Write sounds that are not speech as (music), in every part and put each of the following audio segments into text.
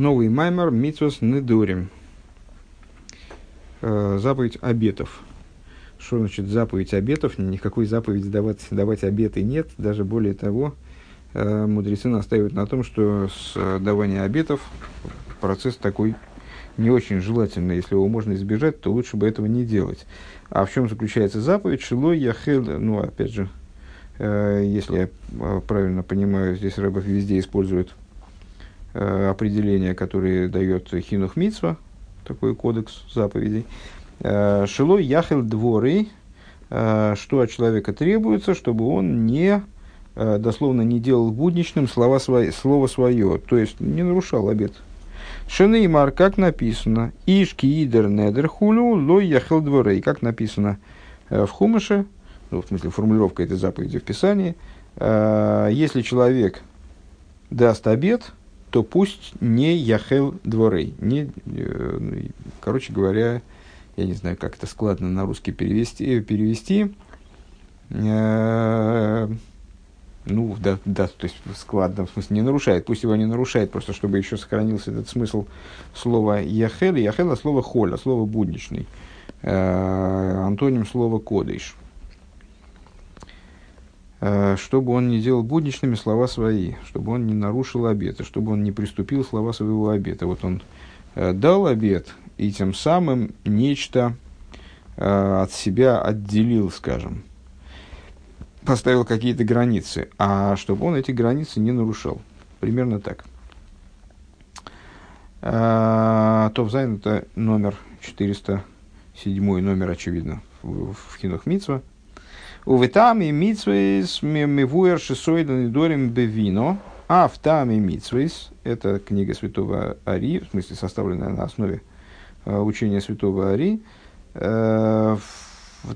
Новый маймер Митвас Недурим. Э, заповедь обетов. Что значит заповедь обетов? Никакой заповеди давать, давать обеты нет. Даже более того, э, мудрецы настаивают на том, что с э, давания обетов процесс такой не очень желательный. Если его можно избежать, то лучше бы этого не делать. А в чем заключается заповедь? Шилой яхел, ну, опять же, если я правильно понимаю, здесь Рэбов везде использует определения, которые дает Хинух Мицва, такой кодекс заповедей. Э, Шило яхел дворы, э, что от человека требуется, чтобы он не, э, дословно, не делал будничным слова свои, слово свое, то есть не нарушал обет. Шенеймар, как написано, Ишки идер недер хулю лой яхел дворей, как написано в Хумыше, ну, в смысле формулировка этой заповеди в Писании, если человек даст обед, то пусть не яхел дворей. Не, э, ну, короче говоря, я не знаю, как это складно на русский перевести. перевести. Э, ну, да, да, то есть складно, в смысле, не нарушает. Пусть его не нарушает, просто чтобы еще сохранился этот смысл слова яхел. Яхел – слово холя, слово будничный. Э, антоним слова кодыш. Э, чтобы он не делал будничными слова свои, чтобы он не нарушил обета, чтобы он не приступил слова своего обета. Вот он э, дал обет и тем самым нечто э, от себя отделил, скажем, поставил какие-то границы, а чтобы он эти границы не нарушал. Примерно так. Топзайн это номер 407 номер, очевидно, в, в Хинух Митсва. Увитами митсвейс мивуэр шисойдан дорим бевино. А в таме митсвейс, это книга святого Ари, в смысле составленная на основе учения святого Ари, там,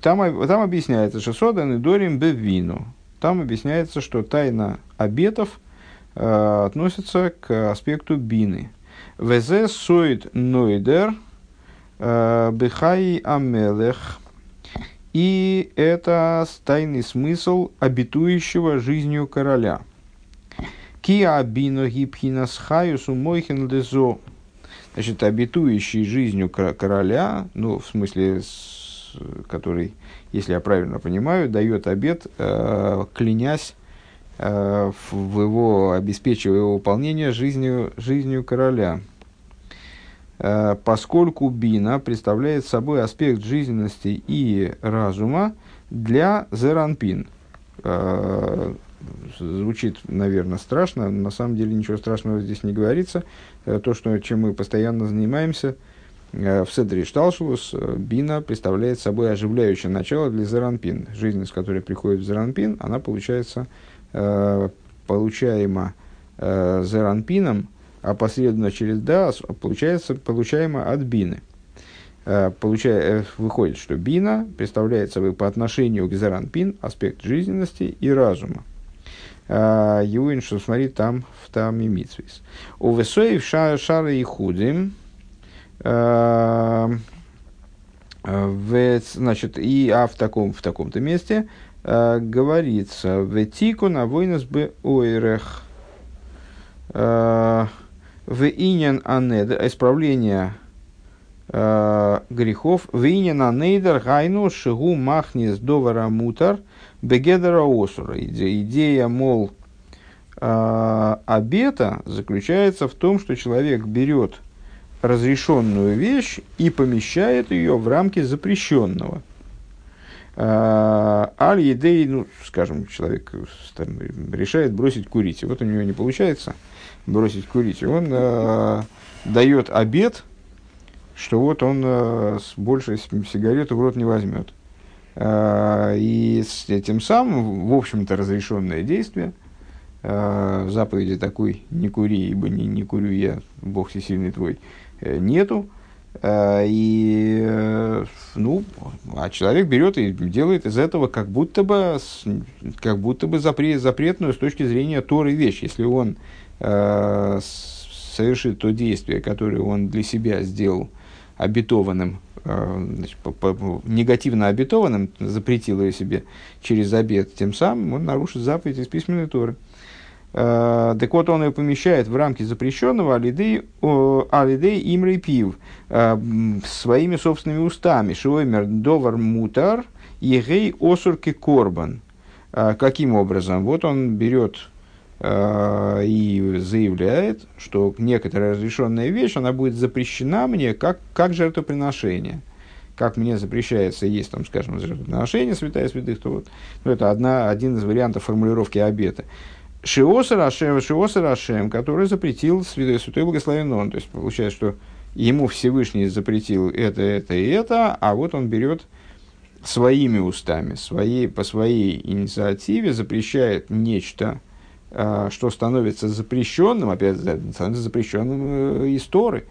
там объясняется, что содан дорим бевино. Там объясняется, что тайна обетов относится к аспекту бины. Везе соид нойдер бехай амелех и это тайный смысл обетующего жизнью короля. Киа бино гипхинас хаюсу мойхен лезо. Значит, обетующий жизнью короля, ну, в смысле, который, если я правильно понимаю, дает обет, э, клянясь э, в его, обеспечивая его выполнение жизнью, жизнью короля. Э, поскольку бина представляет собой аспект жизненности и разума для зеранпин. Э, звучит, наверное, страшно, на самом деле ничего страшного здесь не говорится. Э, то, что, чем мы постоянно занимаемся, в Седре Шталшулус бина представляет собой оживляющее начало для зеранпин. Жизненность, которая приходит в зеранпин, она получается получаема зеранпином, а последовательно через дас получается получаемо от бины. Э, получая, э, выходит, что бина представляет собой по отношению к заранпин аспект жизненности и разума. Э, Юин, что смотри там в таме митсвис. У весоев шары и худим, значит, и а в таком в таком-то месте говорится в тику на войнас бы ойрех в инин анедер, исправление э, грехов, в инин анедер гайну шигу махнис довара мутар бегедера осура. Идея, мол, э, обета заключается в том, что человек берет разрешенную вещь и помещает ее в рамки запрещенного. Э, аль едей, ну, скажем, человек там, решает бросить курить, и вот у него не получается – бросить курить. Он э, дает обед, что вот он э, больше сигарету в рот не возьмет. Э, и с этим самым, в общем-то, разрешенное действие, э, заповеди такой «не кури, ибо не, не курю я, Бог всесильный твой», нету. Э, и, ну, а человек берет и делает из этого как будто бы, как будто бы запрет, запретную с точки зрения Торы вещь. Если он Э, совершит то действие, которое он для себя сделал обетованным, э, негативно обетованным, запретил ее себе через обет, тем самым он нарушит заповедь из письменной Торы. Э, так вот, он ее помещает в рамки запрещенного алидей, алидей имрей пив э, своими собственными устами. Шиоймер довар мутар егей осурки корбан. Э, каким образом? Вот он берет и заявляет, что некоторая разрешенная вещь, она будет запрещена мне как, как жертвоприношение. Как мне запрещается есть, там, скажем, жертвоприношение святая святых, то вот ну, это одна, один из вариантов формулировки обета. Шиосер Ашем, Шиосер Ашем, который запретил Святой, Святой Благословен Он. То есть получается, что ему Всевышний запретил это, это и это, а вот он берет своими устами, своей, по своей инициативе запрещает нечто, а, что становится запрещенным, опять становится запрещенным э, истории,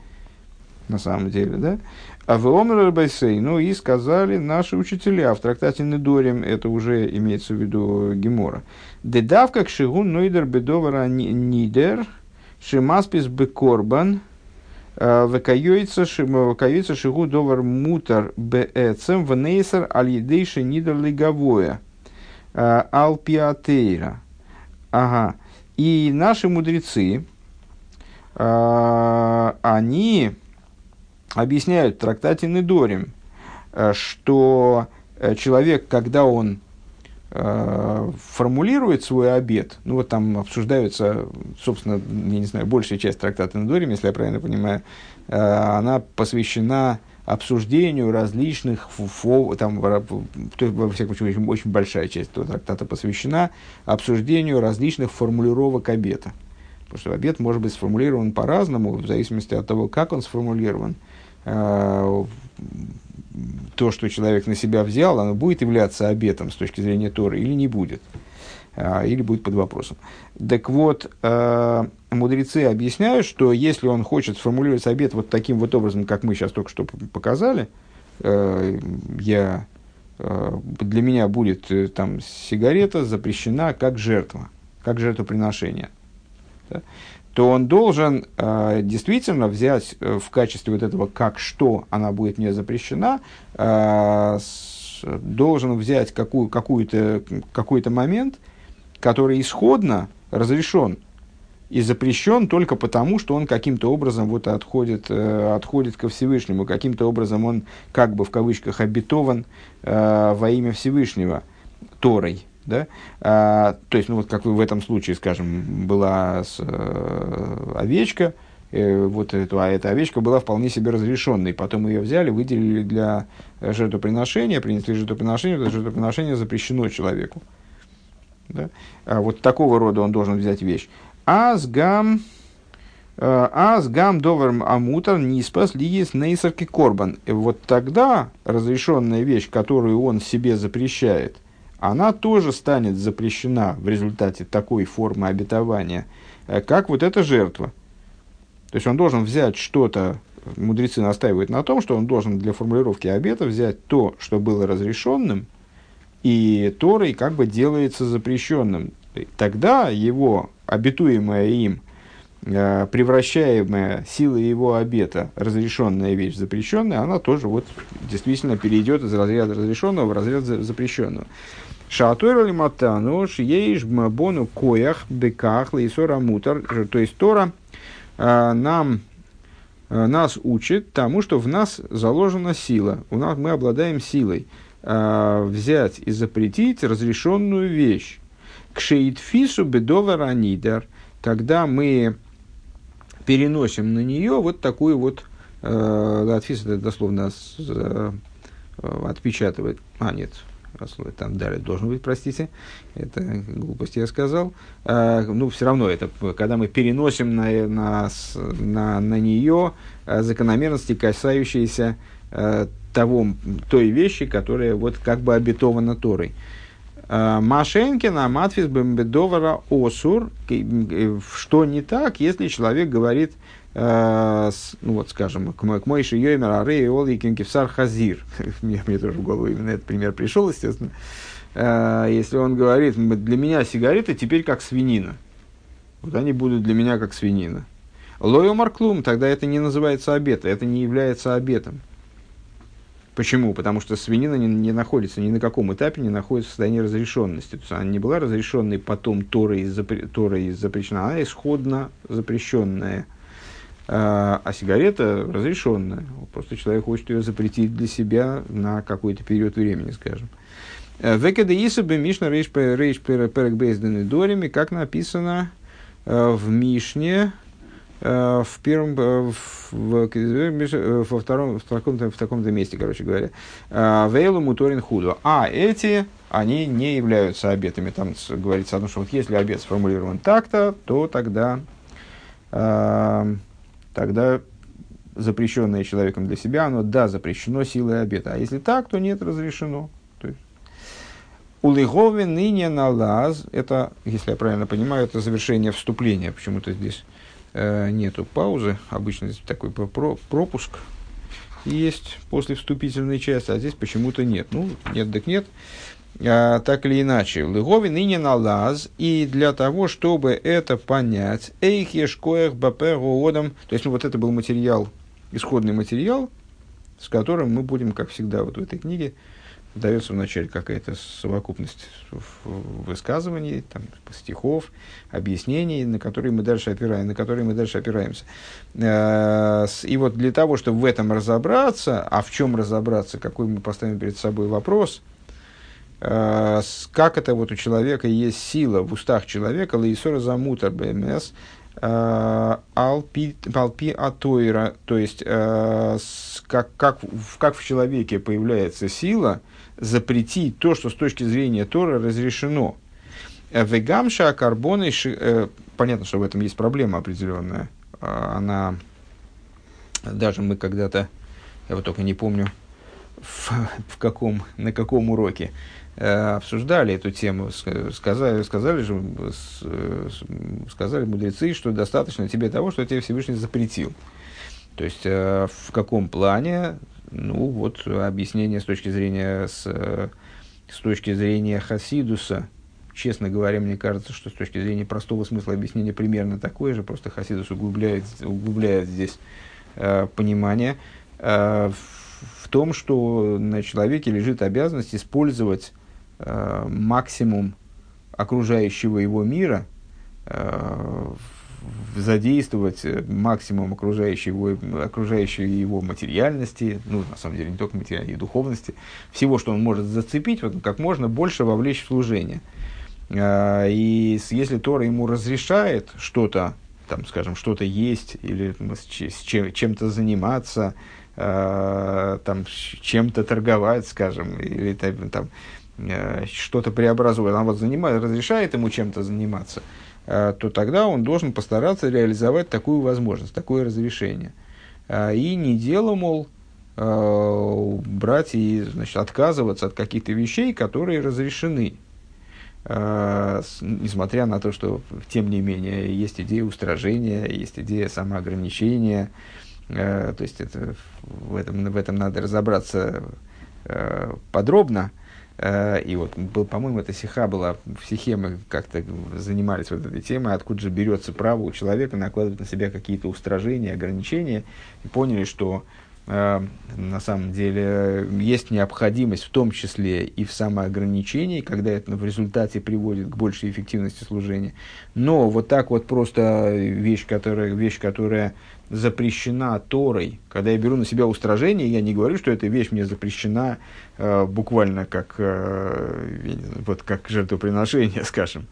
на самом деле, да? А в Омер ну и сказали наши учителя в трактате Недорим, это уже имеется в виду Гемора. Дедавка к шигун нойдер бедовара нидер, шимаспис бекорбан, э, векаюется шигу довар мутар беэцем внейсер аль-едейши нидер лиговое, алпиатейра. Ага. И наши мудрецы, э, они объясняют в трактате Недорим, э, что э, человек, когда он э, формулирует свой обед, ну вот там обсуждаются, собственно, я не знаю, большая часть трактата Недорим, если я правильно понимаю, она посвящена обсуждению различных, там, во всяком случае, очень, очень большая часть этого трактата посвящена обсуждению различных формулировок обета. Потому что обед может быть сформулирован по-разному, в зависимости от того, как он сформулирован. Э, то, что человек на себя взял, оно будет являться обетом с точки зрения Торы или не будет, э, или будет под вопросом. Так вот, э, мудрецы объясняют, что если он хочет сформулировать обет вот таким вот образом, как мы сейчас только что показали, я, для меня будет там сигарета запрещена как жертва, как жертвоприношение. Да? То он должен э, действительно взять э, в качестве вот этого как что она будет мне запрещена, э, с, должен взять какую, какую-то, какой-то момент, который исходно разрешен и запрещен только потому, что он каким-то образом вот отходит, э, отходит ко Всевышнему, каким-то образом он как бы в кавычках обетован э, во имя Всевышнего Торой. Да? А, то есть, ну вот как в этом случае, скажем, была с, э, овечка, э, вот эту, а эта овечка была вполне себе разрешенной. Потом ее взяли, выделили для жертвоприношения, принесли жертвоприношение, это жертвоприношение запрещено человеку. Да? А вот такого рода он должен взять вещь. Азгам, э, Азгам доварм амутар ниспас лигис нейсарки корбан. Вот тогда разрешенная вещь, которую он себе запрещает, она тоже станет запрещена в результате такой формы обетования, э, как вот эта жертва. То есть он должен взять что-то, мудрецы настаивают на том, что он должен для формулировки обета взять то, что было разрешенным, и Торой как бы делается запрещенным. Тогда его обетуемое им, э, превращаемая силой его обета, разрешенная вещь запрещенная, она тоже вот действительно перейдет из разряда разрешенного в разряд запрещенного. Шатуэр матану шиеиш бону коях беках лейсора мутар. То есть Тора э, нам э, нас учит тому, что в нас заложена сила. У нас мы обладаем силой э, взять и запретить разрешенную вещь. К шеитфису бедова нидер, когда мы переносим на нее вот такую вот э, отфис это дословно э, отпечатывать. А, нет, там далее должен быть, простите, это глупость я сказал. А, ну, все равно это, когда мы переносим на, на, на, на нее а, закономерности, касающиеся а, того, той вещи, которая вот как бы обетована Торой. Машенкина, Матфис Бембедовара Осур, что не так, если человек говорит, Э, ну вот, скажем, к, к Мойши Йоймер, Арей, Олги, Кенкевсар, Хазир. (laughs) мне, мне тоже в голову именно этот пример пришел, естественно. Э, если он говорит, для меня сигареты теперь как свинина. Вот они будут для меня как свинина. Лойо Марклум, тогда это не называется обетом, это не является обетом. Почему? Потому что свинина не, не находится ни на каком этапе, не находится в состоянии разрешенности. То есть она не была разрешенной потом Торой, запре, Торой запрещена, она исходно запрещенная. А, а сигарета разрешенная. Просто человек хочет ее запретить для себя на какой-то период времени, скажем. Э, Векеда Исабе Мишна Рейш Перек Бейзден Дорими, как написано э, в Мишне, э, в первом, в, в, во втором, в таком-то, в таком-то месте, короче говоря. Вейлу Муторин Худу. А эти, они не являются обетами. Там говорится о том, что вот если обет сформулирован так-то, то тогда, тогда запрещенное человеком для себя, оно да, запрещено силой обета. А если так, то нет, разрешено. Улыгове ныне на лаз, это, если я правильно понимаю, это завершение вступления. Почему-то здесь э, нету паузы. Обычно здесь такой про пропуск есть после вступительной части, а здесь почему-то нет. Ну, нет, так нет. А, так или иначе, лыгови ныне на лаз, и для того, чтобы это понять, эйх ешкоях бапе то есть, ну, вот это был материал, исходный материал, с которым мы будем, как всегда, вот в этой книге, дается вначале какая-то совокупность высказываний, там, стихов, объяснений, на которые мы дальше опираем, на которые мы дальше опираемся. Э, и вот для того, чтобы в этом разобраться, а в чем разобраться, какой мы поставим перед собой вопрос, как это вот у человека есть сила в устах человека, лаисора замутар бмс, э, алпи, алпи атоира, то есть как, как, как в человеке появляется сила – запретить то, что с точки зрения Тора разрешено. Э, вегамша карбоны, э, понятно, что в этом есть проблема определенная. Она, даже мы когда-то, я вот только не помню, в, в каком, на каком уроке, э, обсуждали эту тему, сказали, сказали же, сказали мудрецы, что достаточно тебе того, что тебе Всевышний запретил. То есть, в каком плане? Ну, вот объяснение с точки зрения, с, с точки зрения Хасидуса, честно говоря, мне кажется, что с точки зрения простого смысла объяснения примерно такое же, просто Хасидус углубляет, углубляет здесь э, понимание. Э, в том, что на человеке лежит обязанность использовать э, максимум окружающего его мира э, задействовать э, максимум окружающей его, окружающей его материальности, ну, на самом деле, не только материальной, и духовности, всего, что он может зацепить, вот, как можно больше вовлечь в служение. А, и если Тора ему разрешает что-то, там, скажем, что-то есть или с чем-то заниматься, а, там, чем-то торговать, скажем, или там, э, что-то преобразует, он вот занимает, разрешает ему чем-то заниматься – Э, то тогда он должен постараться реализовать такую возможность, такое разрешение. Э, и не дело, мол, э, брать и значит, отказываться от каких-то вещей, которые разрешены. Несмотря на то, что, тем не менее, есть идея устражения, есть идея самоограничения. То есть это, в, этом, в этом надо разобраться подробно. Э, и вот, был, по-моему, эта сиха была, в сихе мы как-то занимались вот этой темой, откуда же берется право у человека накладывать на себя какие-то устражения, ограничения, и поняли, что э, на самом деле есть необходимость в том числе и в самоограничении, когда это в результате приводит к большей эффективности служения. Но вот так вот просто вещь, которая, вещь, которая запрещена Торой, когда я беру на себя устражение, я не говорю, что эта вещь мне запрещена э, буквально как, э, вот как жертвоприношение, (laughs) скажем.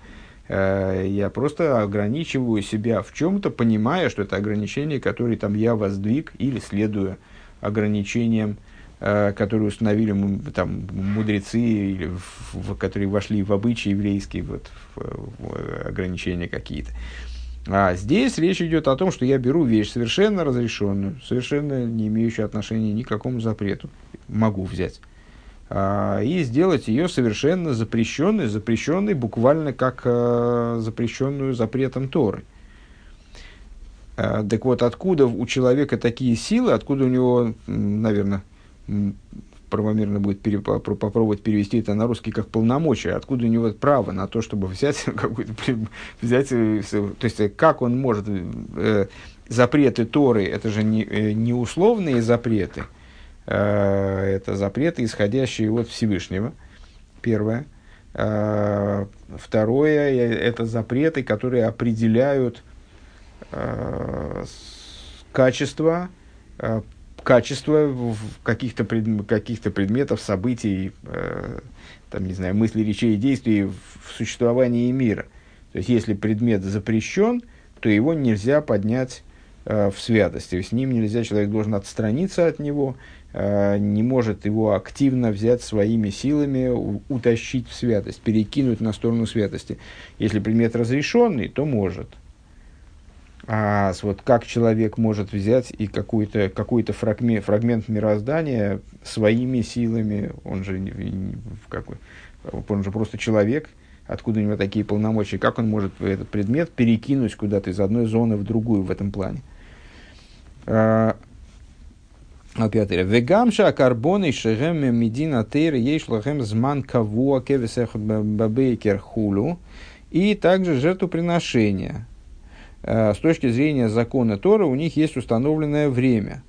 Э, я просто ограничиваю себя в чем-то, понимая, что это ограничение, которое там я воздвиг или следую ограничениям, э, которые установили там, мудрецы, или в, в, которые вошли в обычаи еврейские, вот, в, в ограничения какие-то. А здесь речь идет о том, что я беру вещь совершенно разрешенную, совершенно не имеющую отношения ни к какому запрету, могу взять, а, и сделать ее совершенно запрещенной, запрещенной буквально как а, запрещенную запретом Торы. А, так вот, откуда у человека такие силы, откуда у него, наверное, правомерно будет попробовать перевести это на русский как полномочия, откуда у него право на то, чтобы взять (laughs) какую-то взять, э, то есть э, как он может э, запреты Торы, это же не, э, не условные запреты, это запреты, исходящие от Всевышнего, первое. Второе, это запреты, которые определяют качество, качество каких-то пред, каких предметов, событий, там, не знаю, мыслей, речей и действий в существовании мира. То есть, если предмет запрещен, то его нельзя поднять э, в святость. То есть, с ним нельзя, человек должен отстраниться от него, э, не может его активно взять своими силами, у, утащить в святость, перекинуть на сторону святости. Если предмет разрешенный, то может. А вот как человек может взять и какой-то какой фрагмент, фрагмент мироздания своими силами, он же, какой, он же просто человек, откуда у него такие полномочия, как он может этот предмет перекинуть куда-то из одной зоны в другую в этом плане. А, Пятое. Вегамша карбоны шегем медина тейр ешлахем зман кавуа кевесех бабейкер хулу. И также жертвоприношения с точки зрения закона Тора у них есть установленное время.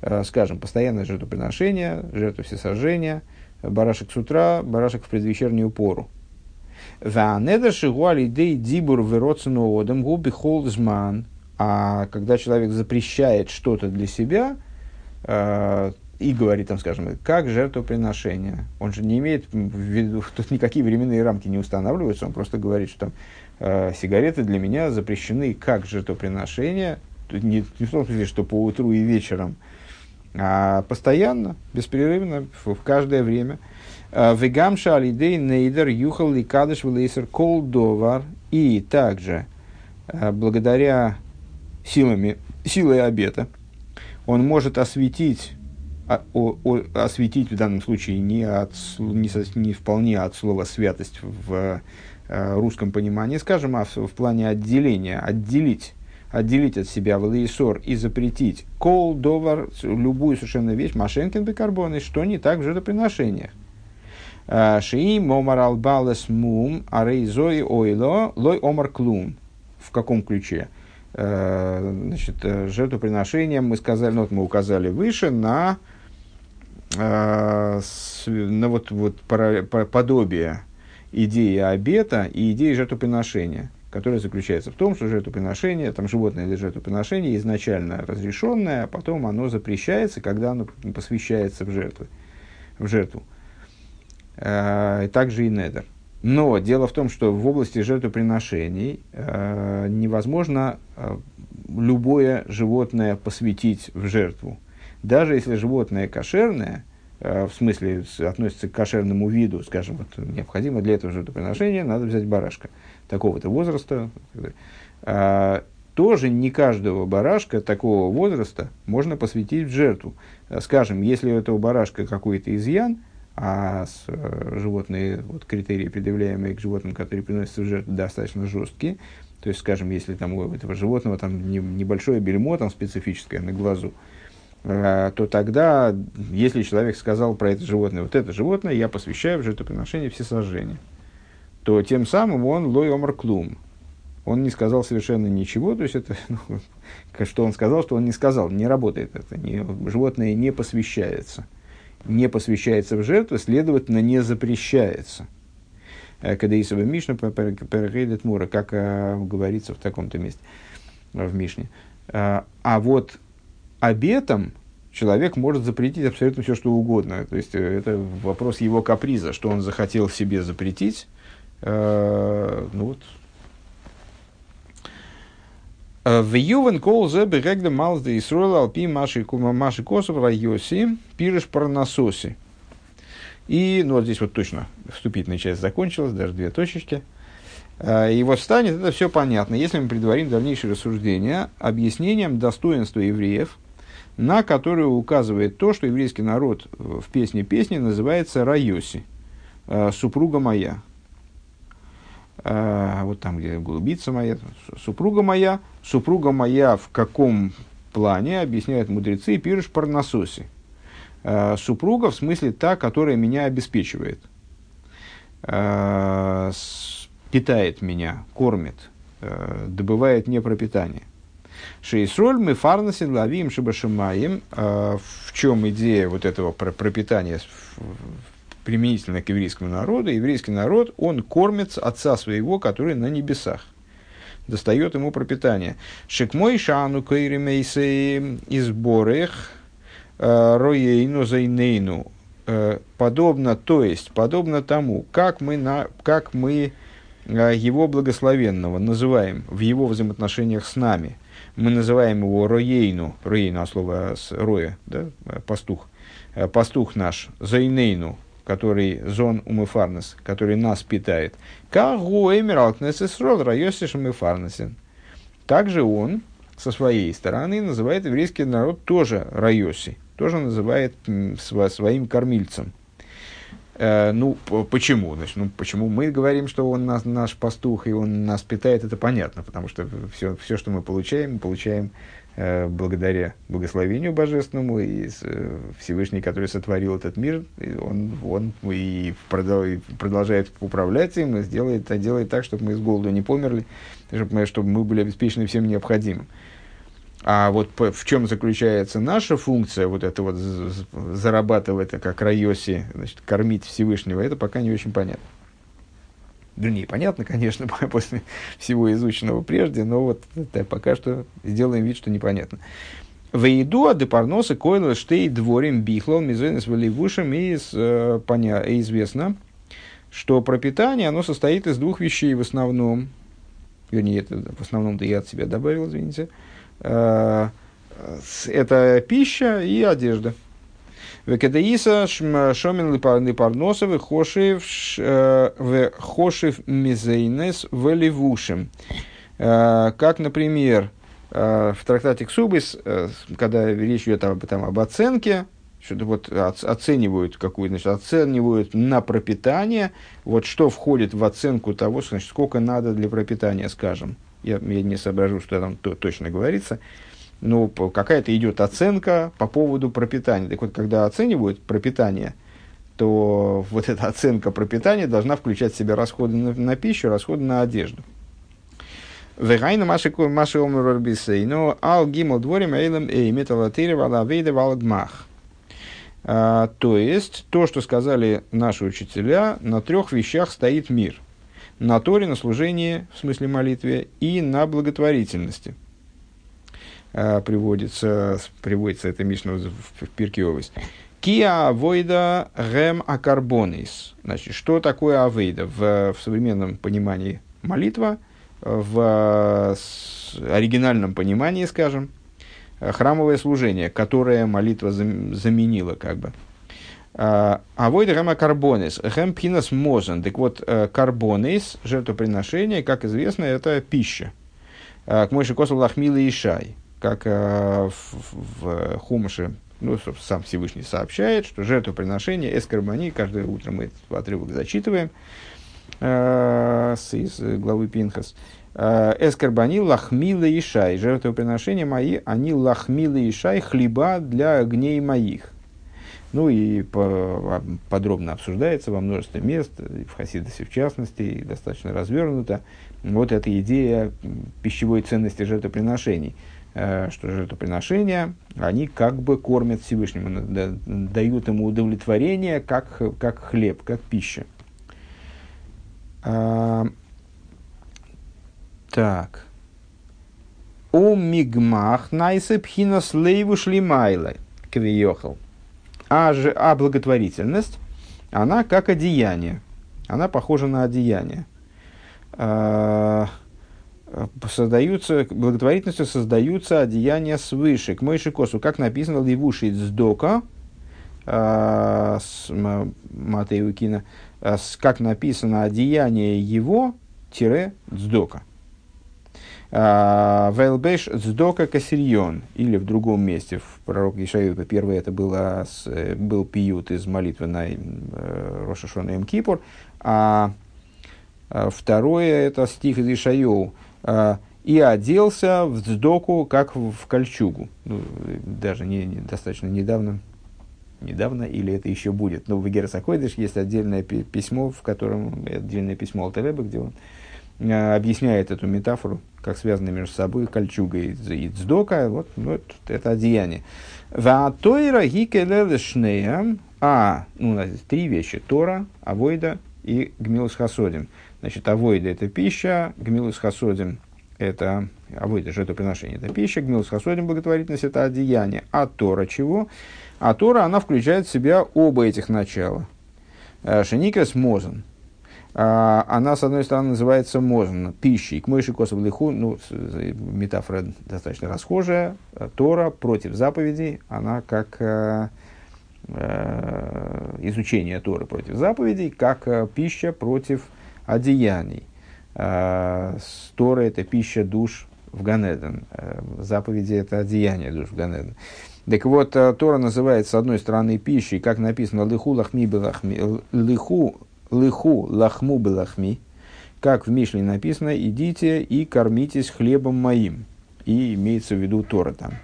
Э, скажем, постоянное жертвоприношение, жертва всесожжения, барашек с утра, барашек в предвечернюю пору. А когда человек запрещает что-то для себя, э, и говорит, там, скажем, как жертвоприношение. Он же не имеет в виду, (laughs) тут никакие временные рамки не устанавливаются, он просто говорит, что там э, сигареты для меня запрещены как жертвоприношение, не, не в том смысле, что по утру и вечером, а постоянно, беспрерывно, в, в каждое время. Э, Вегамша алидей нейдер юхал и кадыш влейсер кол довар. И также, э, благодаря силами, силой обета, он может осветить а, о, о, осветить в данном случае не, от, не, со, не вполне от слова святость в Э, русском понимании, скажем, а в, в плане отделения, отделить, отделить от себя влаисор и запретить кол, довар, любую совершенно вещь, машенкин бикарбоны, что не так в жертвоприношениях. Э, Шии момар албалес мум, арейзой ойло, лой омар клум. В каком ключе? Э, значит, жертвоприношением мы сказали, ну вот мы указали выше на, на вот, вот подобие идеи обета и идеи жертвоприношения, которая заключается в том, что жертвоприношение, там животное или жертвоприношение изначально разрешенное, а потом оно запрещается, когда оно посвящается в жертву. В жертву. Э, также и недер. Но дело в том, что в области жертвоприношений э, невозможно э, любое животное посвятить в жертву. Даже если животное кошерное, в смысле относится к кошерному виду, скажем, вот, необходимо для этого жертвоприношения, надо взять барашка такого-то возраста. А, тоже не каждого барашка такого возраста можно посвятить в жертву. Э, скажем, если у этого барашка какой-то изъян, а с, э, животные, вот критерии, предъявляемые к животным, которые приносятся в жертву, достаточно жесткие, то есть, скажем, если там у этого животного там не, небольшое бельмо там специфическое на глазу, Э, то тогда, если человек сказал про это животное, вот это животное я посвящаю в жертвоприношение все сожжения, то тем самым он лой омар клум. Он не сказал совершенно ничего, то есть это, (laughs) ну, что он сказал, что он не сказал, не работает это, не, животное не посвящается. Не посвящается в жертву, следовательно, не запрещается. Э, когда Исаба Мишна перегейдет Мура, как э, говорится в таком-то месте в Мишне. А вот обетом человек может запретить абсолютно все, что угодно. То есть, э, это вопрос его каприза, что он захотел себе запретить. Э, ну вот. Э, в Ювен кол зе берегда малз де Исруэл алпи маши косов райоси пирыш парнасоси. И, ну вот здесь вот точно вступительная часть закончилась, даже две точечки. И вот станет это все понятно, если мы предварим дальнейшее рассуждение объяснением достоинства евреев – на которую указывает то, что еврейский народ в песне песни называется Райоси, э, супруга моя. Э, вот там, где голубица моя, супруга моя. Супруга моя в каком плане, объясняют мудрецы, пирыш парнасоси. Э, супруга в смысле та, которая меня обеспечивает, питает меня, кормит, добывает мне пропитание. Шейсроль мы фарнасин лавим шибашимаем. В чем идея вот этого пропитания применительно к еврейскому народу? Еврейский народ, он кормит отца своего, который на небесах достает ему пропитание. Шекмой шану кайремейсы из борех роейну зайнейну. Подобно, то есть, подобно тому, как мы, на, как мы его благословенного называем в его взаимоотношениях с нами. Мы называем его роейну, роейну, а слово с роя, да, пастух, пастух наш, зайнейну, который зон умыфарнес, который нас питает. Кагу эмиралкнесес род райосиш умыфарнесен. Также он со своей стороны называет еврейский народ тоже райоси, тоже называет своим кормильцем. Э, ну, почему? Значит, ну, почему мы говорим, что он нас, наш пастух и он нас питает, это понятно, потому что все, все что мы получаем, мы получаем э, благодаря благословению божественному и э, Всевышний, который сотворил этот мир, он, он и продолжает управлять им и сделает, делает так, чтобы мы с голоду не померли, чтобы мы, чтобы мы были обеспечены всем необходимым. А вот в чем заключается наша функция, вот это вот зарабатывать, как Райоси, значит, кормить Всевышнего, это пока не очень понятно. Вернее, понятно, конечно, (laughs) после всего изученного прежде, но вот это пока что сделаем вид, что непонятно. Вейду адепарноса койла штей дворим бихлал мизенес валивушем и э, поня, известно, что пропитание, оно состоит из двух вещей в основном. Вернее, это в основном-то я от себя добавил, извините. Э, это пища и одежда. Векадаиса шомин липарносовы хошив э, в хошив мизейнес в ливушим. Э, как, например, в трактате Ксубис, когда речь идет об, там, об оценке, что-то вот оценивают какую значит, оценивают на пропитание, вот что входит в оценку того, значит, сколько надо для пропитания, скажем я, я не соображу, что там то, точно говорится, но какая-то идет оценка по поводу пропитания. Так вот, когда оценивают пропитание, то вот эта оценка пропитания должна включать в себя расходы на, на пищу, расходы на одежду. Вегайна маши маши омер но ал гимл дворим эйлем эй металлатыри вала вейда валгмах. А, то есть, то, что сказали наши учителя, на трех вещах стоит мир – на Торе, на служении, в смысле молитве, и на благотворительности. А, приводится, приводится это Мишна в, в Пирке Овость. Киа авойда гем акарбонис. Значит, что такое авейда в, в современном понимании молитва, в оригинальном понимании, скажем, храмовое служение, которое молитва заменила, как бы. А войда гама карбонис, хэм пхинас мозен. Так вот, э, карбонис, жертвоприношение, как известно, это пища. А, к мойши косу лахмила и шай, как э, в, в Хумаше, ну, сам Всевышний сообщает, что жертвоприношение эскарбани, каждое утро мы этот отрывок зачитываем, э, из главы Пинхас, Эскарбани лахмила и шай. Жертвоприношения мои, они лахмила и шай, хлеба для огней моих. Ну и по, а, подробно обсуждается во множестве мест, в Хасидосе в частности, достаточно развернуто. Вот эта идея пищевой ценности жертвоприношений, э, что жертвоприношения, они как бы кормят Всевышнему, дают ему удовлетворение, как, как хлеб, как пища. А, так. О мигмах найсепхинас лейву шлимайлай квиехал. А, же, а благотворительность, она как одеяние. Она похожа на одеяние. А, создаются, благотворительностью создаются одеяния свыше. К Мойши Косу, как написано, Ливуши Цдока, а, с Матею Кина, а, как написано, одеяние его, тире, Цдока. А, Вейлбеш Цдока Кассирьон. Или в другом месте, в пророк Ишаилпе, первое это было, был пиют из молитвы на э, Рошашона Им Кипур, а, а второе это стих из. А, и оделся в Цдоку, как в кольчугу. Ну, даже не, не, достаточно недавно, недавно, или это еще будет. Но в Герасакойдыш есть отдельное письмо, в котором, отдельное письмо Алтареба, где он э, объясняет эту метафору, как связаны между собой кольчуга и, цдока, вот, ну, это, это одеяние. Ваатойра гикелелешнея, а, ну, у нас три вещи, Тора, Авойда и Гмилус Хасодим. Значит, Авойда – это пища, Гмилус Хасодим – это Авойда, жертвоприношение – это пища, Гмилус Хасодим – благотворительность – это одеяние. А Тора чего? А Тора, она включает в себя оба этих начала. Э, Шеникрес Мозен. А, она, с одной стороны, называется Мозен, пищей. К мыши косов лиху, ну, метафора достаточно расхожая. Тора против заповедей, она как э, э, изучение Торы против заповедей, как э, пища против одеяний. Э, Тора – это пища душ в Ганеден. Заповеди – это одеяние душ в Ганеден. Так вот, Тора называется, с одной стороны, пищей, как написано, лиху лахми белахми, лиху, лиху лахму белахми, как в Мишле написано, идите и кормитесь хлебом моим. И имеется в виду Тора там.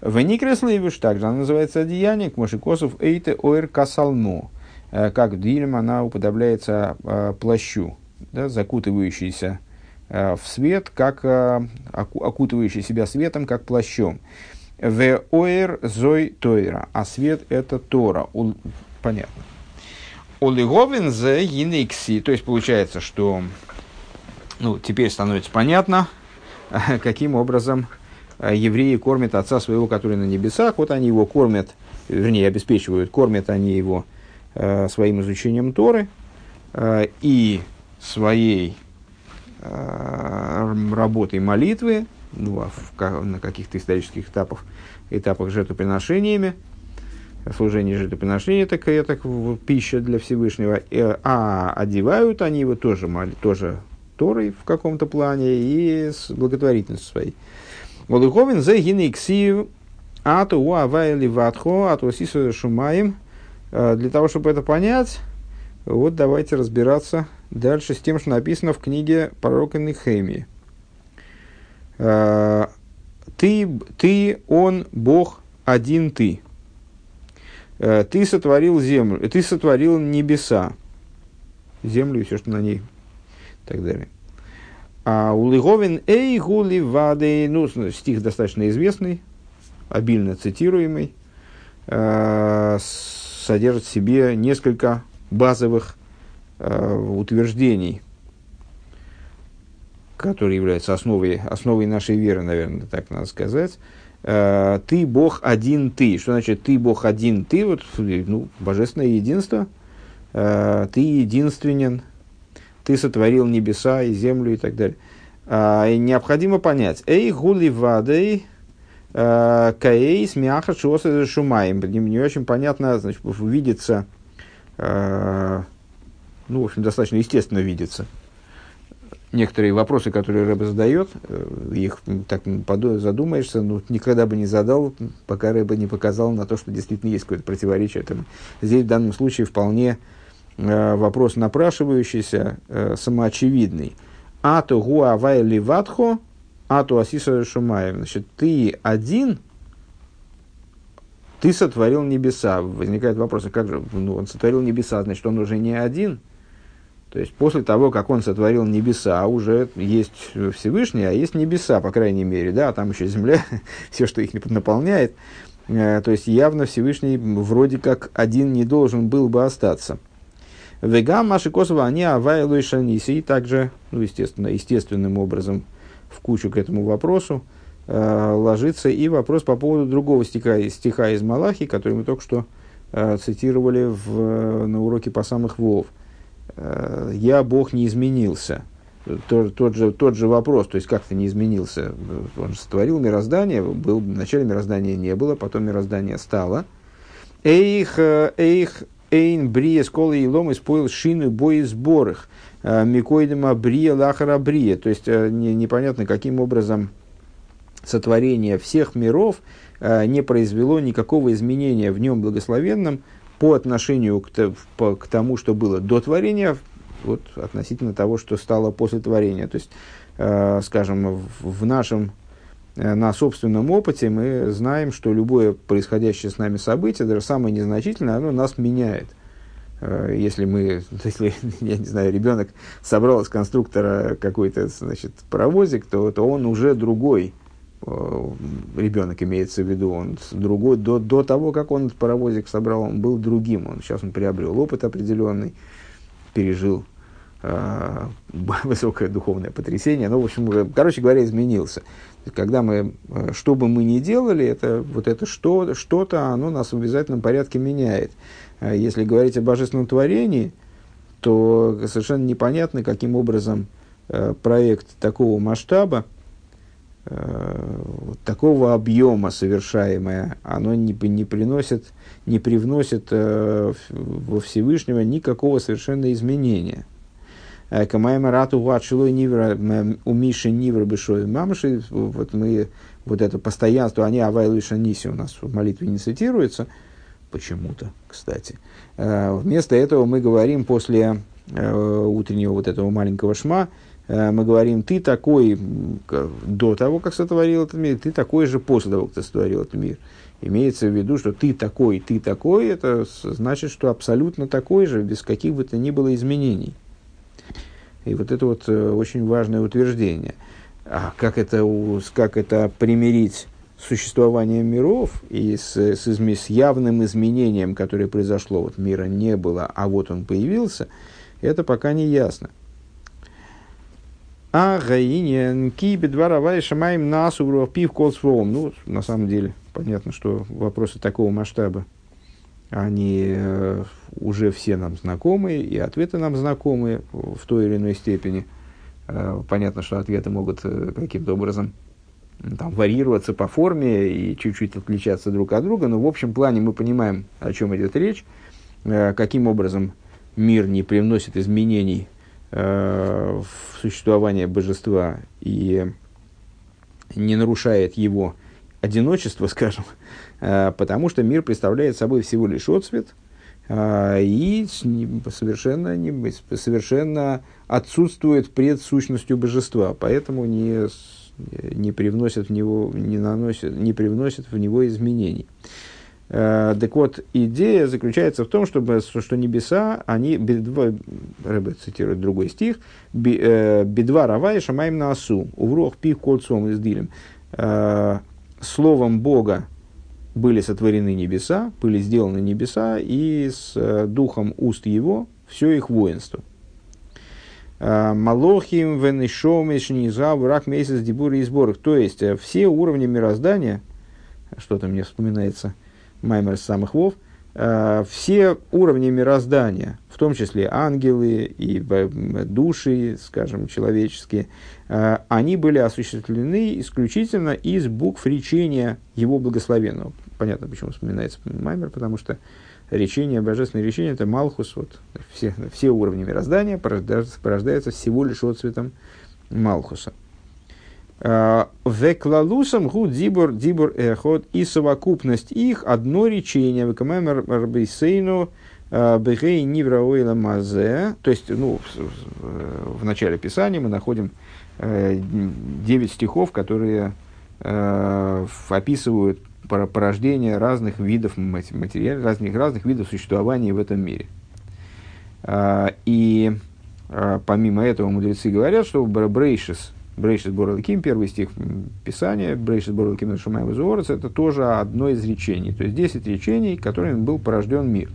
В Никреслейвиш также она называется одеяние, к Мошикосов эйте оэр касалмо, э, как в Дилем она уподобляется э, плащу, да, закутывающийся в свет, как окутывающий себя светом, как плащом. В оэр зой тойра. А свет это Тора. Понятно. Олиговин зе гинекси. То есть получается, что ну, теперь становится понятно, (laughs) каким образом э, евреи кормят отца своего, который на небесах. Вот они его кормят, вернее, обеспечивают, кормят они его э, своим изучением Торы э, и своей э, работой молитвы, ну, а в, на каких-то исторических этапах, этапах жертвоприношениями, служение жертвоприношения, так это пища для Всевышнего, а одевают они его тоже, тоже Торой в каком-то плане и с благотворительностью своей. Волуховин за гинексию ату уавайли ватхо ату сису шумаем. Э, для того, чтобы это понять, вот давайте разбираться дальше с тем, что написано в книге пророка Нехемии. Э, ты, ты, он, Бог, один ты. Э, ты сотворил землю, ты сотворил небеса, землю и все, что на ней, и так далее. А у Лиговин эй гули вады, ну, стих достаточно известный, обильно цитируемый, э, содержит в себе несколько базовых утверждений – который является основой, основой нашей веры, наверное, так надо сказать. Э, ты Бог один ты. Что значит ты Бог один ты? Вот, ну, божественное единство. Э, ты единственен. Ты сотворил небеса и землю и так далее. А, и необходимо понять. Эй, гули вадей, э, каэйс мяха шоса шумаем. Не очень понятно, значит, видится, ну, в общем, достаточно естественно видится – некоторые вопросы, которые Рэба задает, э, их так задумаешься, ну, никогда бы не задал, пока Рэба не показал на то, что действительно есть какое-то противоречие. Там, здесь в данном случае вполне э, вопрос напрашивающийся, э, самоочевидный. Ато гуавай ливатхо, ато асиса шумаем. Значит, ты один, ты сотворил небеса. Возникает вопрос, а как же, ну, он сотворил небеса, значит, он уже не один – то есть после того, как он сотворил небеса, уже есть Всевышний, а есть небеса, по крайней мере, да, а там еще земля, (laughs) все, что их наполняет. Э, то есть явно Всевышний вроде как один не должен был бы остаться. Вегам Маши Косова, они Авайлу и Шаниси, и также, ну, естественно, естественным образом в кучу к этому вопросу э, ложится и вопрос по поводу другого стиха, стиха из Малахи, который мы только что э, цитировали в, на уроке по самых Вов. Э, я, Бог, не изменился. Тот, тот, же, тот же вопрос, то есть как-то не изменился. Он же сотворил мироздание, был, в начале мироздания не было, потом мироздание стало. Эйх, э, эйх, эйн брия скола и лом испоил шины бои сборых. Э, Микоидема брия лахара брия. То есть не, непонятно, каким образом сотворение всех миров не произвело никакого изменения в нем благословенном, по отношению к, по, к тому, что было до творения, вот, относительно того, что стало после творения. То есть, э, скажем, в, в нашем, э, на собственном опыте мы знаем, что любое происходящее с нами событие, даже самое незначительное, оно нас меняет. Э, если мы, (laughs) если, я не знаю, ребенок собрал из конструктора какой-то, значит, паровозик, то, то он уже другой ребенок имеется в виду, он другой, до, до того, как он паровозик собрал, он был другим, он, сейчас он приобрел опыт определенный, пережил э, (laughs) высокое духовное потрясение, ну, в общем, короче говоря, изменился. Когда мы, э, что бы мы ни делали, это, вот это что, что-то, оно нас в обязательном порядке меняет. А если говорить о божественном творении, то совершенно непонятно, каким образом э, проект такого масштаба, э, такого объема совершаемое, оно не, не приносит, не привносит э, во Всевышнего никакого совершенно изменения. Камайма рату ватшилой нивра у Миши нивра бешой мамши, вот мы, вот это постоянство, они авайлы шаниси у нас в молитве не цитируется, почему-то, кстати. Э, вместо этого мы говорим после э, утреннего вот этого маленького шма, мы говорим, ты такой до того, как сотворил этот мир, ты такой же после того, как ты сотворил этот мир. Имеется в виду, что ты такой, ты такой, это значит, что абсолютно такой же, без каких бы то ни было изменений. И вот это вот очень важное утверждение. А как это, как это примирить существованием миров и с, с, с явным изменением, которое произошло, вот мира не было, а вот он появился, это пока не ясно. А гаинен кибе два шамаем насу пив колсфром. Ну, на самом деле, понятно, что вопросы такого масштаба, они э, уже все нам знакомы, и ответы нам знакомы в той или иной степени. Э, понятно, что ответы могут э, каким-то образом там, варьироваться по форме и чуть-чуть отличаться друг от друга, но в общем плане мы понимаем, о чем идет речь, э, каким образом мир не привносит изменений в существование божества и не нарушает его одиночество, (laughs) скажем, э, потому что мир представляет собой всего лишь отцвет, и совершенно, не, совершенно отсутствует пред сущностью божества, поэтому не не привносят в него, не, наносят, не привносят в него изменений. Э, так вот, идея заключается в том, чтобы, что небеса, они, бедва, Рэбе цитирует другой стих, э, «Бедва рава и шамаем на осу, уврох пих кольцом из дилем». Э, словом Бога были сотворены небеса, были сделаны небеса, и с духом уст его все их воинство – Малохим, Венешом, Ишниза, Рак, Месяц, Дебур и Сборах. То есть, все уровни мироздания, что-то мне вспоминается, Маймер самых вов, э, все уровни мироздания, в том числе ангелы и души, скажем, человеческие, э, они были осуществлены исключительно из букв речения его благословенного. Понятно, почему вспоминается Маймер, потому что речение, божественное речение, это Малхус, вот, все, все уровни мироздания порождаются, порождаются всего лишь отцветом Малхуса. Веклалусам гу дибор дибор эхот и совокупность их одно речение. Векамэмэр рбейсейну а, бегей нивраойла мазе. То есть, ну, в, начале Писания мы находим э, девять стихов, которые э, описывают порождения разных видов материалов, разных, разных видов существования в этом мире. И помимо этого мудрецы говорят, что Брейшис, Брейшис Борлаким, первый стих Писания, Брейшис Борлаким Шумаева Зуорец, это тоже одно из речений. То есть 10 речений, которыми был порожден мир.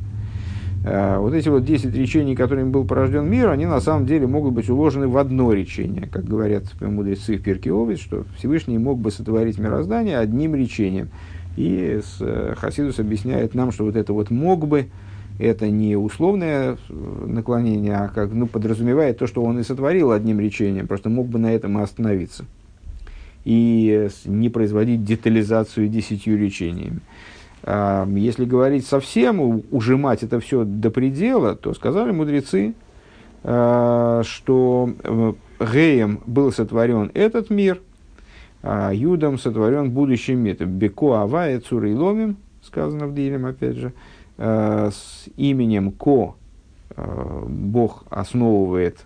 А, вот эти вот 10 речений, которыми был порожден мир, они на самом деле могут быть уложены в одно речение. Как говорят мудрецы в Перке Овец, что Всевышний мог бы сотворить мироздание одним речением – и э, Хасидус объясняет нам, что вот это вот мог бы, это не условное э, наклонение, а как, ну, подразумевает то, что он и сотворил одним речением, просто мог бы на этом и остановиться. И не производить детализацию десятью речениями. А, если говорить совсем, ужимать это все до предела, то сказали мудрецы, а, что э, Геем был сотворен этот мир, а Юдом сотворен будущий мир. Беко Авая Ломим, сказано в Дилем, опять же, э, с именем Ко э, Бог основывает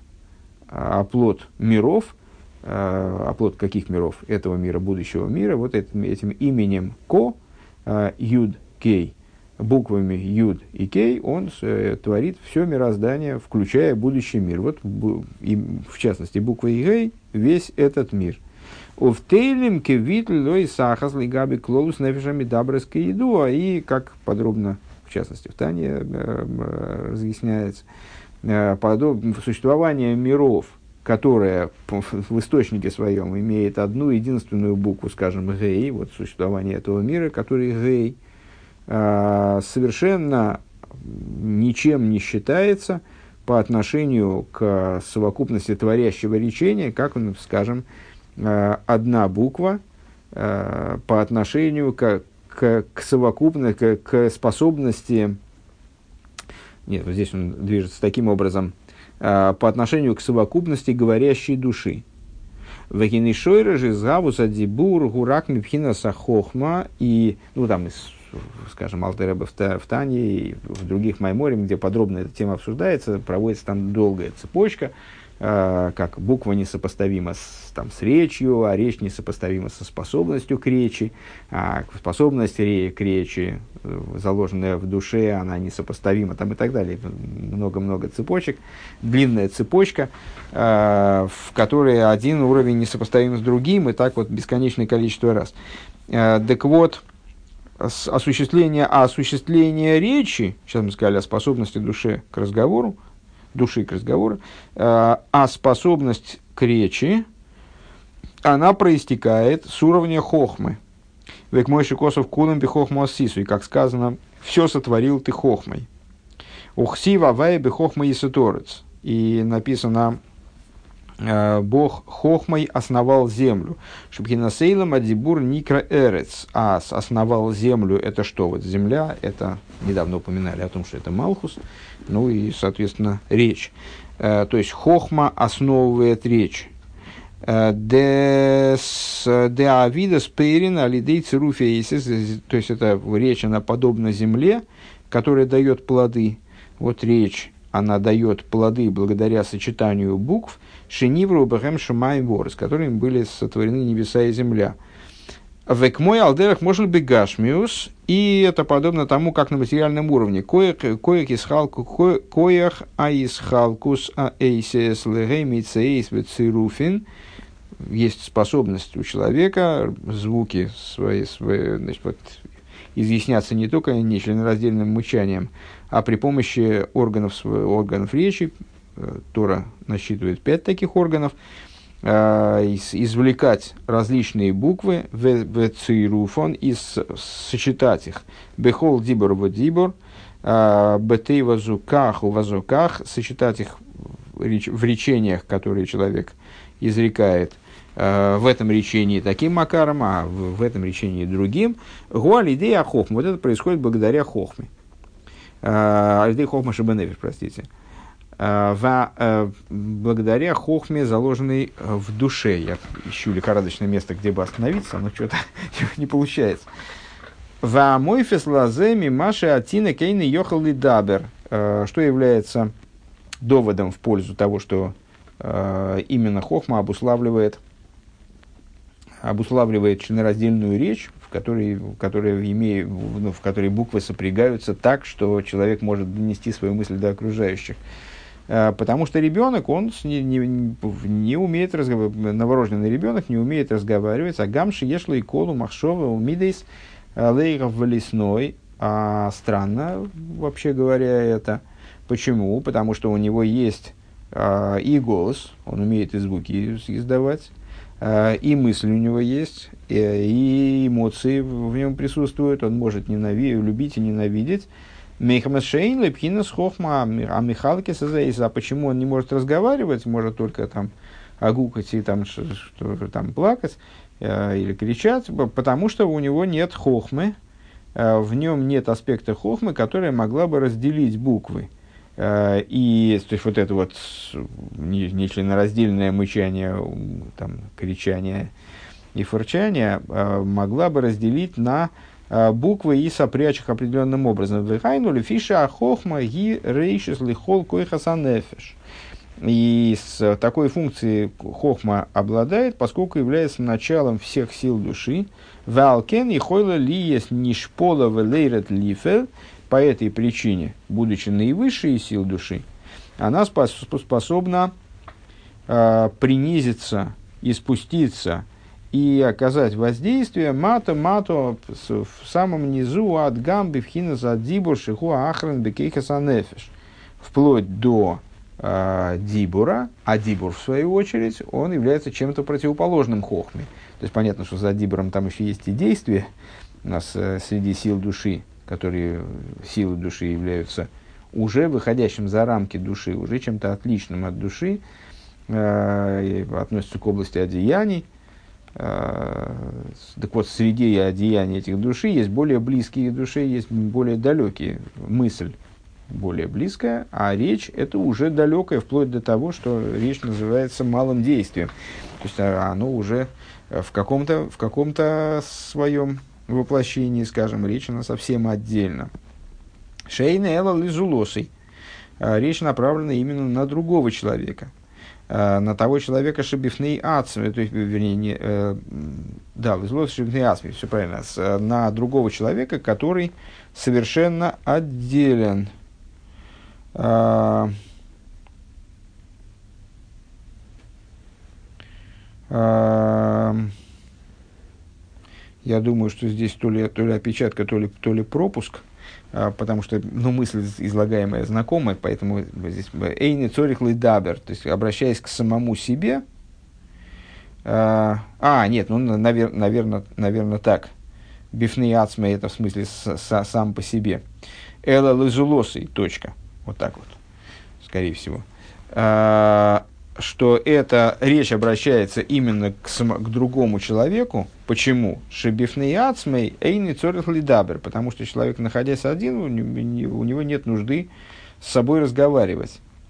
э, оплот миров, оплот каких миров? Этого мира, будущего мира, вот этим, этим именем Ко, Юд Кей, буквами Юд и Кей, он э, творит все мироздание, включая будущий мир. Вот, и, в частности, буква Гей, весь этот мир. В Тейлем кевит лой сахас лигаби клоус нефишами дабрыской еду, и как подробно, в частности, в Тане э, э, разъясняется, э, существование миров, которое в источнике своем имеет одну единственную букву, скажем, Гей, вот существование этого мира, который Гей, совершенно ничем не считается по отношению к совокупности творящего речения, как, скажем, одна буква по отношению к, к, к совокупности, к, к способности, нет, вот здесь он движется таким образом, э, по отношению к совокупности говорящей души. Вагинишойра же згавуса дибур гурак мипхина сахохма и, ну там, скажем, Алтереба в, в Тане и в других Майморе, где подробно эта тема обсуждается, проводится там долгая цепочка, как буква несопоставима с, там, с речью, а речь несопоставима со способностью к речи, а способность ре, к речи, э, заложенная в душе, она несопоставима там, и так далее. Много-много цепочек, длинная цепочка, э, в которой один уровень несопоставим с другим, и так вот бесконечное количество раз. Э, так вот, осуществление, а осуществление речи, сейчас мы сказали о способности души к разговору, души к разговору, э, а способность к речи, она проистекает с уровня хохмы. Век мой шикосов кулам бихохму ассису. И как сказано, все сотворил ты хохмой. Ухсива вай бихохма и саторец. И написано, Бог Хохмой основал землю. Шубхинасейлом адибур никра эрец. А основал землю это что? Вот земля, это недавно упоминали о том, что это Малхус ну и, соответственно, речь. Э, то есть хохма основывает речь. Э, де авида спейрин алидей цируфейсис, то есть это речь, она подобна земле, которая дает плоды. Вот речь, она дает плоды благодаря сочетанию букв Шенивру Бахем Шамай Вор, с которыми были сотворены небеса и земля. Век мой алдерах может быть гашмиус, и это подобно тому, как на материальном уровне. Коях исхалку, коях аисхалкус аэйсес лэгэй мицеэйс цируфин. Есть способность у человека звуки свои, свои значит, вот, изъясняться не только нечленораздельным мычанием, а при помощи органов, органов речи. Э, Тора насчитывает пять таких органов – Э, извлекать различные буквы в цируфон и сочетать их. Бехол дибор в дибор, э, бетей вазуках у вазуках, сочетать их в речениях, которые человек изрекает, в этом речении таким макаром, а в этом речении другим. Гуаль хохма. Вот это происходит благодаря хохме. Идея хохма шабаневиш, простите. Э, в, э, благодаря хохме, заложенной э, в душе. Я ищу лихорадочное место, где бы остановиться, но что-то (laughs) не получается. В мой феслаземи маши атина кейны йохал дабер, что является доводом в пользу того, что именно хохма обуславливает, обуславливает членораздельную речь, в которой, в которой, имея, ну, в которой буквы сопрягаются так, что человек может донести свою мысль до окружающих. Э, потому что ребенок, он не, не, не умеет разговаривать, новорожденный ребенок не умеет разговаривать, а гамши ешло и колу махшова умидейс э, лейров в лесной. А странно, вообще говоря, это. Почему? Потому что у него есть а, и голос, он умеет и звуки издавать, а, и мысли у него есть, и, и эмоции в нем присутствуют, он может ненави- любить и ненавидеть. Мейхамашейн лепхинас хохма, а Михалки а почему он не может разговаривать, может только там огукать и там, что, там плакать э, или кричать, потому что у него нет хохмы, э, в нем нет аспекта хохмы, которая могла бы разделить буквы. Э, и то есть вот это вот нечленораздельное мычание, там, кричание и фырчание э, могла бы разделить на буквы и сопрячь их определенным образом. Вехайну фиша хохма ги рейшис лихол койхасан нефеш. И с такой функцией хохма обладает, поскольку является началом всех сил души. Валкен и хойла ли есть нишпола велейрет лифел. По этой причине, будучи наивысшей сил души, она способна э, принизиться и спуститься и оказать воздействие мата мато в самом низу от гамби в хинаса дибур шиху ахран бекейхаса нефеш, вплоть до э, дибура, а дибур, в свою очередь, он является чем-то противоположным хохме. То есть понятно, что за дибуром там еще есть и действия у нас э, среди сил души, которые силы души являются уже выходящим за рамки души, уже чем-то отличным от души, э, относятся к области одеяний. Э, так вот, среди одеяний этих души есть более близкие души, есть более далекие мысль более близкая, а речь это уже далекая, вплоть до того, что речь называется малым действием. То есть а, оно уже в каком-то, в каком-то своем воплощении, скажем, речь она совсем отдельно. Шейна Эла Лизулосой. А, речь направлена именно на другого человека. А, на того человека Шабифней Ацми, то есть, вернее, не, э, да, Лизулосой Шабифней Ацми, все правильно, с, на другого человека, который совершенно отделен. А, а, я думаю, что здесь то ли, то ли опечатка, то ли, то ли пропуск, потому что ну, мысль излагаемая знакомая, поэтому здесь «эйни цорих дабер», то есть обращаясь к самому себе. А, а нет, ну, навер, наверное, наверное так. Бифны ацме это в смысле с, с, сам по себе. Эла лызулосой, точка. Вот так вот, скорее всего. А, что эта речь обращается именно к, к другому человеку. Почему? Шебифный ацмей эйни цорих Потому что человек, находясь один, у него нет нужды с собой разговаривать.